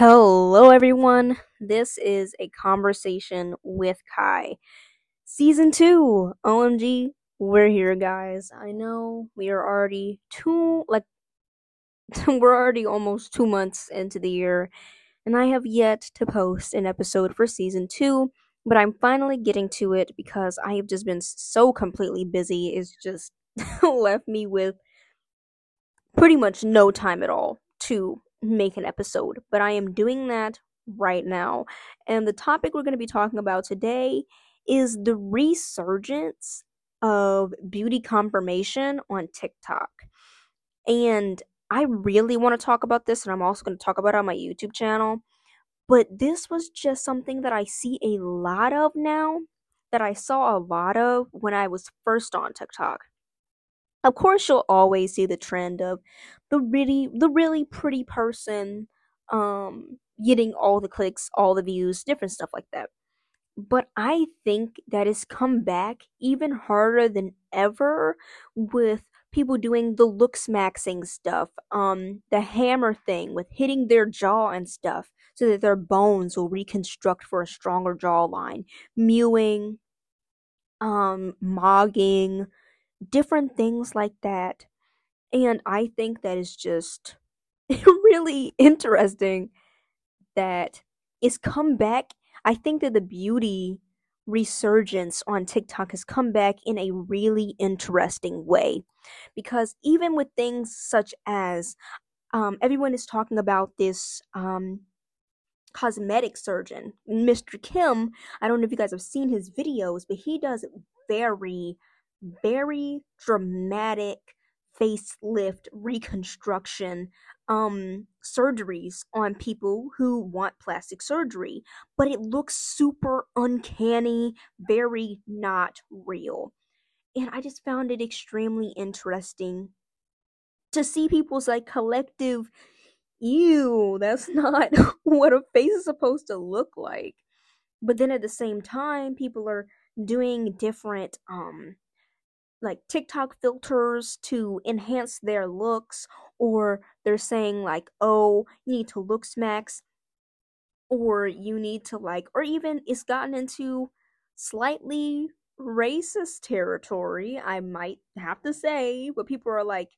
Hello, everyone. This is a conversation with Kai. Season 2. OMG, we're here, guys. I know we are already two, like, we're already almost two months into the year, and I have yet to post an episode for season 2, but I'm finally getting to it because I have just been so completely busy. It's just left me with pretty much no time at all to make an episode, but I am doing that right now. And the topic we're going to be talking about today is the resurgence of beauty confirmation on TikTok. And I really want to talk about this, and I'm also going to talk about it on my YouTube channel. But this was just something that I see a lot of now, that I saw a lot of when I was first on TikTok. Of course, you'll always see the trend of the really, the really pretty person, um, getting all the clicks, all the views, different stuff like that. But I think that has come back even harder than ever with people doing the looksmaxxing stuff, um, the hammer thing with hitting their jaw and stuff so that their bones will reconstruct for a stronger jawline, mewing, um, mogging, different things like that. And I think that is just really interesting that it's come back. I think that the beauty resurgence on TikTok has come back in a really interesting way. Because even with things such as um, everyone is talking about this um, cosmetic surgeon, Mr. Kim. I don't know if you guys have seen his videos, but he does very very dramatic facelift reconstruction um surgeries on people who want plastic surgery but it looks super uncanny very not real. And i just found it extremely interesting to see people's like collective ew that's not what a face is supposed to look like. But then at the same time people are doing different um like TikTok filters to enhance their looks, or they're saying like, oh, you need to look smacks, or you need to like, or even it's gotten into slightly racist territory, I might have to say, but people are like,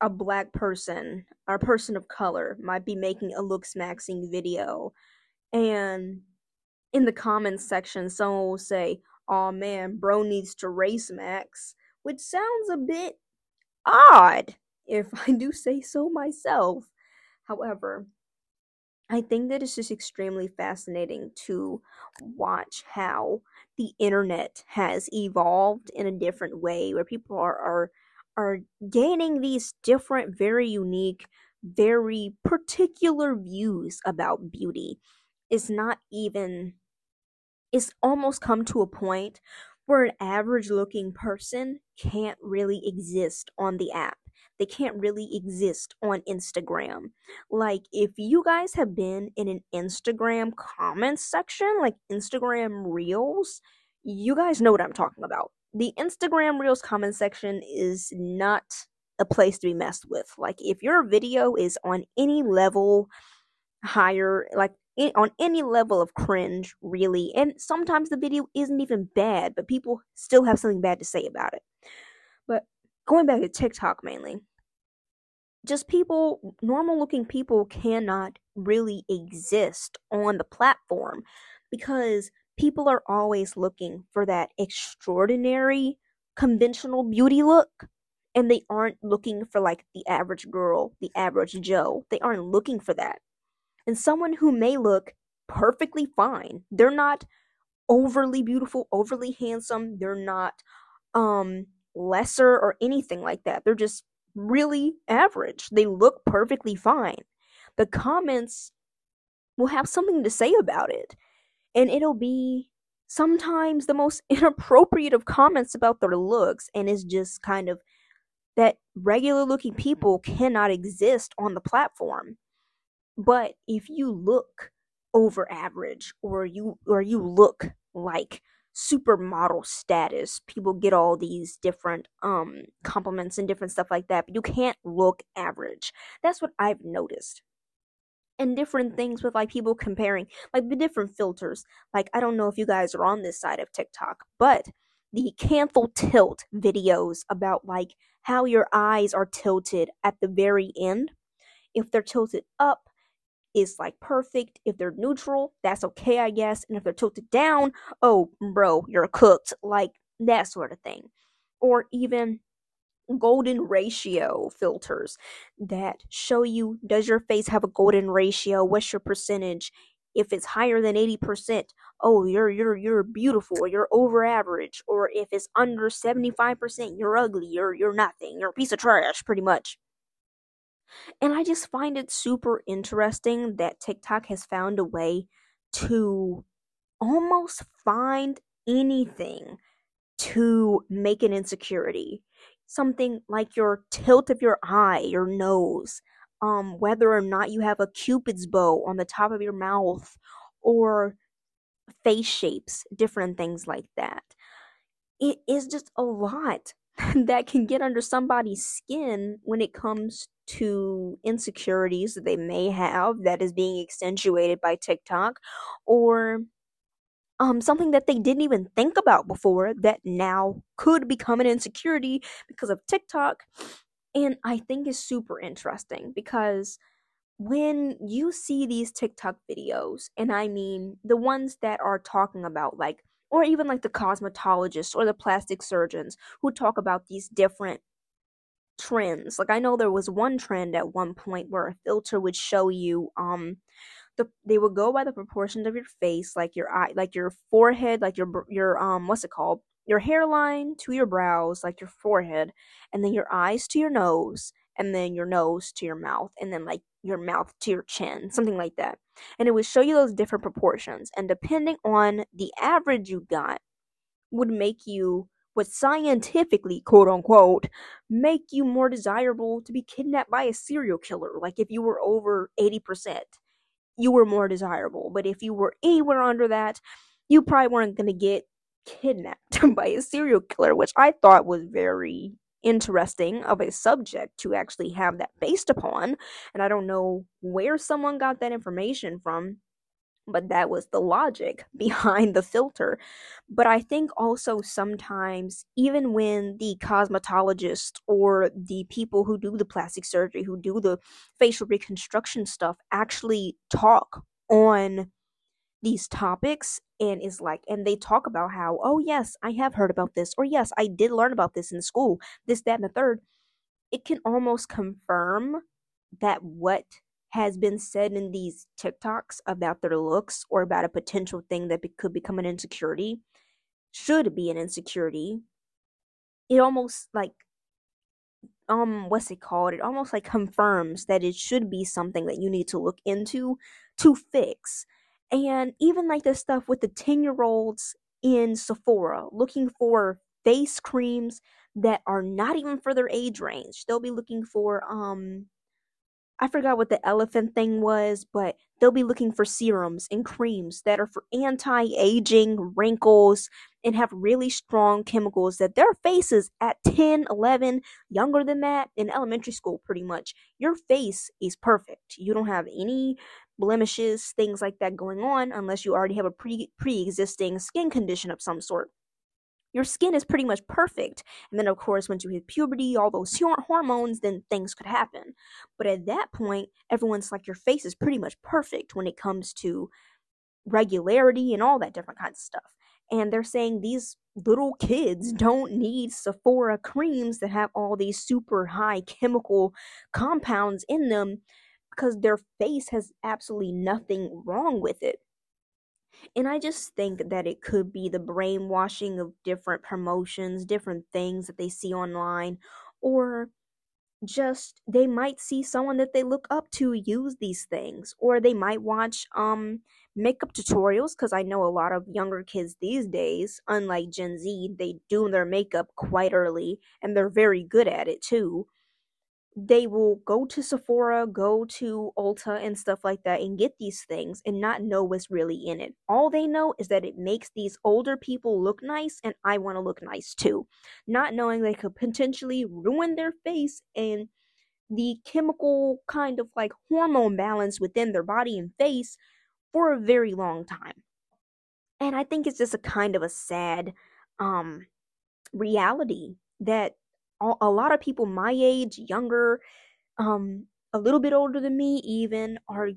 a black person or a person of color might be making a looksmaxxing video, and in the comments section, someone will say, oh man, bro needs to race max, which sounds a bit odd, if I do say so myself. However, I think that it's just extremely fascinating to watch how the internet has evolved in a different way where people are are, are gaining these different, very unique, very particular views about beauty. It's not even it's almost come to a point where an average looking person can't really exist on the app. They can't really exist on Instagram. Like, if you guys have been in an Instagram comments section, like Instagram Reels, you guys know what I'm talking about. The Instagram Reels comment section is not a place to be messed with. Like, if your video is on any level higher, like on any level of cringe, really. And sometimes the video isn't even bad, but people still have something bad to say about it. But going back to TikTok mainly, just people, normal looking people cannot really exist on the platform because people are always looking for that extraordinary conventional beauty look and they aren't looking for like the average girl, the average Joe. They aren't looking for that and someone who may look perfectly fine. They're not overly beautiful, overly handsome. They're not um lesser or anything like that. They're just really average. They look perfectly fine. The comments will have something to say about it. And it'll be sometimes the most inappropriate of comments about their looks and it's just kind of that regular looking people cannot exist on the platform. But if you look over average or you or you look like supermodel status, people get all these different um compliments and different stuff like that, but you can't look average. That's what I've noticed. and different things with like people comparing like the different filters. Like I don't know if you guys are on this side of TikTok, but the canthal tilt videos about like how your eyes are tilted at the very end. If they're tilted up, is like perfect. If they're neutral, that's okay, I guess. And if they're tilted down, oh, bro, you're cooked. Like that sort of thing. Or even golden ratio filters that show you does your face have a golden ratio what's your percentage if it's higher than 80% oh you're you're you're beautiful you're over average or if it's under 75% you're ugly you're you're nothing you're a piece of trash pretty much and I just find it super interesting that TikTok has found a way to almost find anything to make an insecurity. Something like your tilt of your eye, your nose, um, whether or not you have a cupid's bow on the top of your mouth, or face shapes, different things like that. It is just a lot that can get under somebody's skin when it comes to insecurities that they may have that is being accentuated by TikTok or um something that they didn't even think about before that now could become an insecurity because of TikTok. And I think is super interesting because when you see these TikTok videos and I mean the ones that are talking about like or even like the cosmetologists or the plastic surgeons who talk about these different trends. Like I know there was one trend at one point where a filter would show you um the they would go by the proportions of your face, like your eye, like your forehead, like your your um what's it called? Your hairline to your brows, like your forehead, and then your eyes to your nose, and then your nose to your mouth, and then like your mouth to your chin, something like that. And it would show you those different proportions, and depending on the average you got, would make you would scientifically, quote unquote, make you more desirable to be kidnapped by a serial killer. Like if you were over 80%, you were more desirable. But if you were anywhere under that, you probably weren't going to get kidnapped by a serial killer, which I thought was very interesting of a subject to actually have that based upon. And I don't know where someone got that information from but that was the logic behind the filter. But I think also sometimes, even when the cosmetologist or the people who do the plastic surgery, who do the facial reconstruction stuff, actually talk on these topics and is like and they talk about how oh yes i have heard about this or yes i did learn about this in school this that and the third it can almost confirm that what has been said in these TikToks about their looks or about a potential thing that be- could become an insecurity should be an insecurity. It almost like um what's it called? It almost like confirms that it should be something that you need to look into to fix. And even like the stuff with the 10-year-olds in Sephora looking for face creams that are not even for their age range. They'll be looking for um I forgot what the elephant thing was, but they'll be looking for serums and creams that are for anti aging, wrinkles, and have really strong chemicals that their faces at 10, 11, younger than that, in elementary school, pretty much, your face is perfect. You don't have any blemishes, things like that going on, unless you already have a pre existing skin condition of some sort your skin is pretty much perfect. And then, of course, once you hit puberty, all those hormones, then things could happen. But at that point, everyone's like, your face is pretty much perfect when it comes to regularity and all that different kinds of stuff. And they're saying these little kids don't need Sephora creams that have all these super high chemical compounds in them because their face has absolutely nothing wrong with it. And I just think that it could be the brainwashing of different promotions, different things that they see online, or just they might see someone that they look up to use these things or they might watch um makeup tutorials cuz I know a lot of younger kids these days unlike Gen Z they do their makeup quite early and they're very good at it too they will go to Sephora, go to Ulta and stuff like that and get these things and not know what's really in it. All they know is that it makes these older people look nice and I want to look nice too. Not knowing they could potentially ruin their face and the chemical kind of like hormone balance within their body and face for a very long time. And I think it's just a kind of a sad um reality that a lot of people my age, younger, um a little bit older than me even are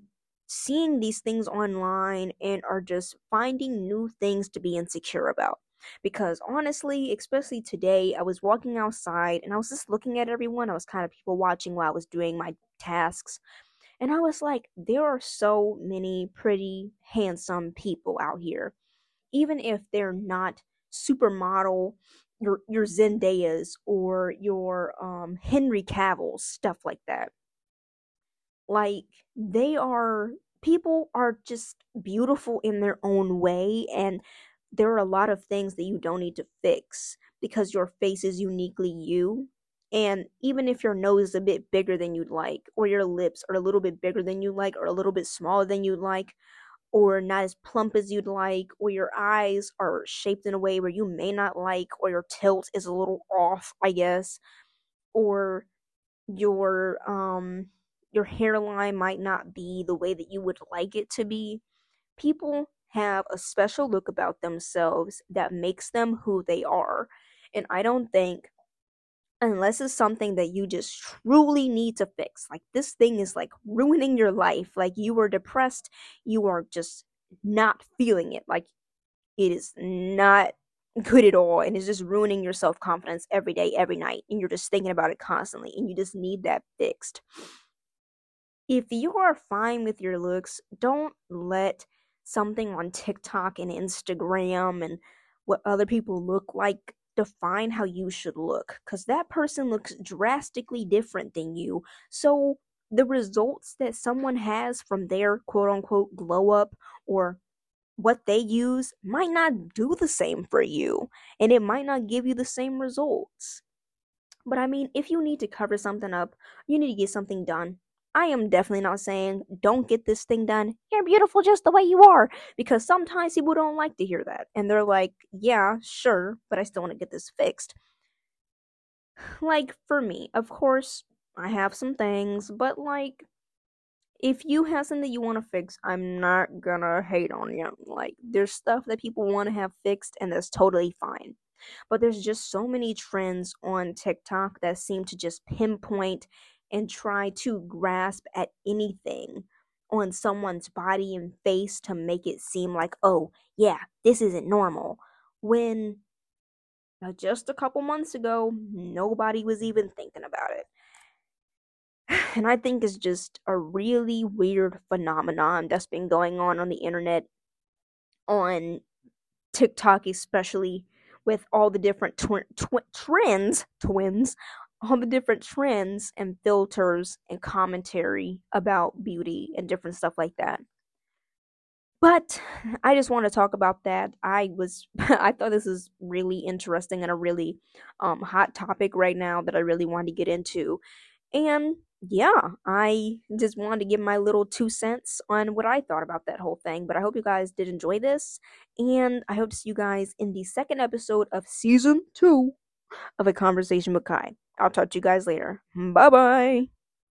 seeing these things online and are just finding new things to be insecure about. Because honestly, especially today, I was walking outside and I was just looking at everyone. I was kind of people watching while I was doing my tasks. And I was like, there are so many pretty, handsome people out here. Even if they're not supermodel, your your Zendayas or your um Henry Cavill, stuff like that. Like they are people are just beautiful in their own way and there are a lot of things that you don't need to fix because your face is uniquely you. And even if your nose is a bit bigger than you'd like, or your lips are a little bit bigger than you like, or a little bit smaller than you'd like, or not as plump as you'd like, or your eyes are shaped in a way where you may not like, or your tilt is a little off, I guess, or your um your hairline might not be the way that you would like it to be. People have a special look about themselves that makes them who they are. And I don't think, unless it's something that you just truly need to fix, like this thing is like ruining your life, like you are depressed, you are just not feeling it, like it is not good at all and it's just ruining your self confidence every day, every night, and you're just thinking about it constantly, and you just need that fixed. If you are fine with your looks, don't let something on TikTok and Instagram and what other people look like define how you should look because that person looks drastically different than you. So the results that someone has from their quote unquote glow up or what they use might not do the same for you and it might not give you the same results. But I mean, if you need to cover something up, you need to get something done. I am definitely not saying don't get this thing done. You're beautiful just the way you are. Because sometimes people don't like to hear that. And they're like, yeah, sure, but I still want to get this fixed. Like, for me, of course, I have some things, but like, if you have something you want to fix, I'm not gonna hate on you. Like, there's stuff that people want to have fixed, and that's totally fine. But there's just so many trends on TikTok that seem to just pinpoint and try to grasp at anything on someone's body and face to make it seem like, oh, yeah, this isn't normal. When uh, just a couple months ago, nobody was even thinking about it. And I think it's just a really weird phenomenon that's been going on on the internet, on TikTok, especially with all the different tw- tw- trends, twins all the different trends and filters and commentary about beauty and different stuff like that. But I just want to talk about that. I was I thought this is really interesting and a really um, hot topic right now that I really wanted to get into. And yeah, I just wanted to give my little two cents on what I thought about that whole thing. But I hope you guys did enjoy this. And I hope to see you guys in the second episode of season two of A Conversation with Kai. I'll talk to you guys later. Bye bye.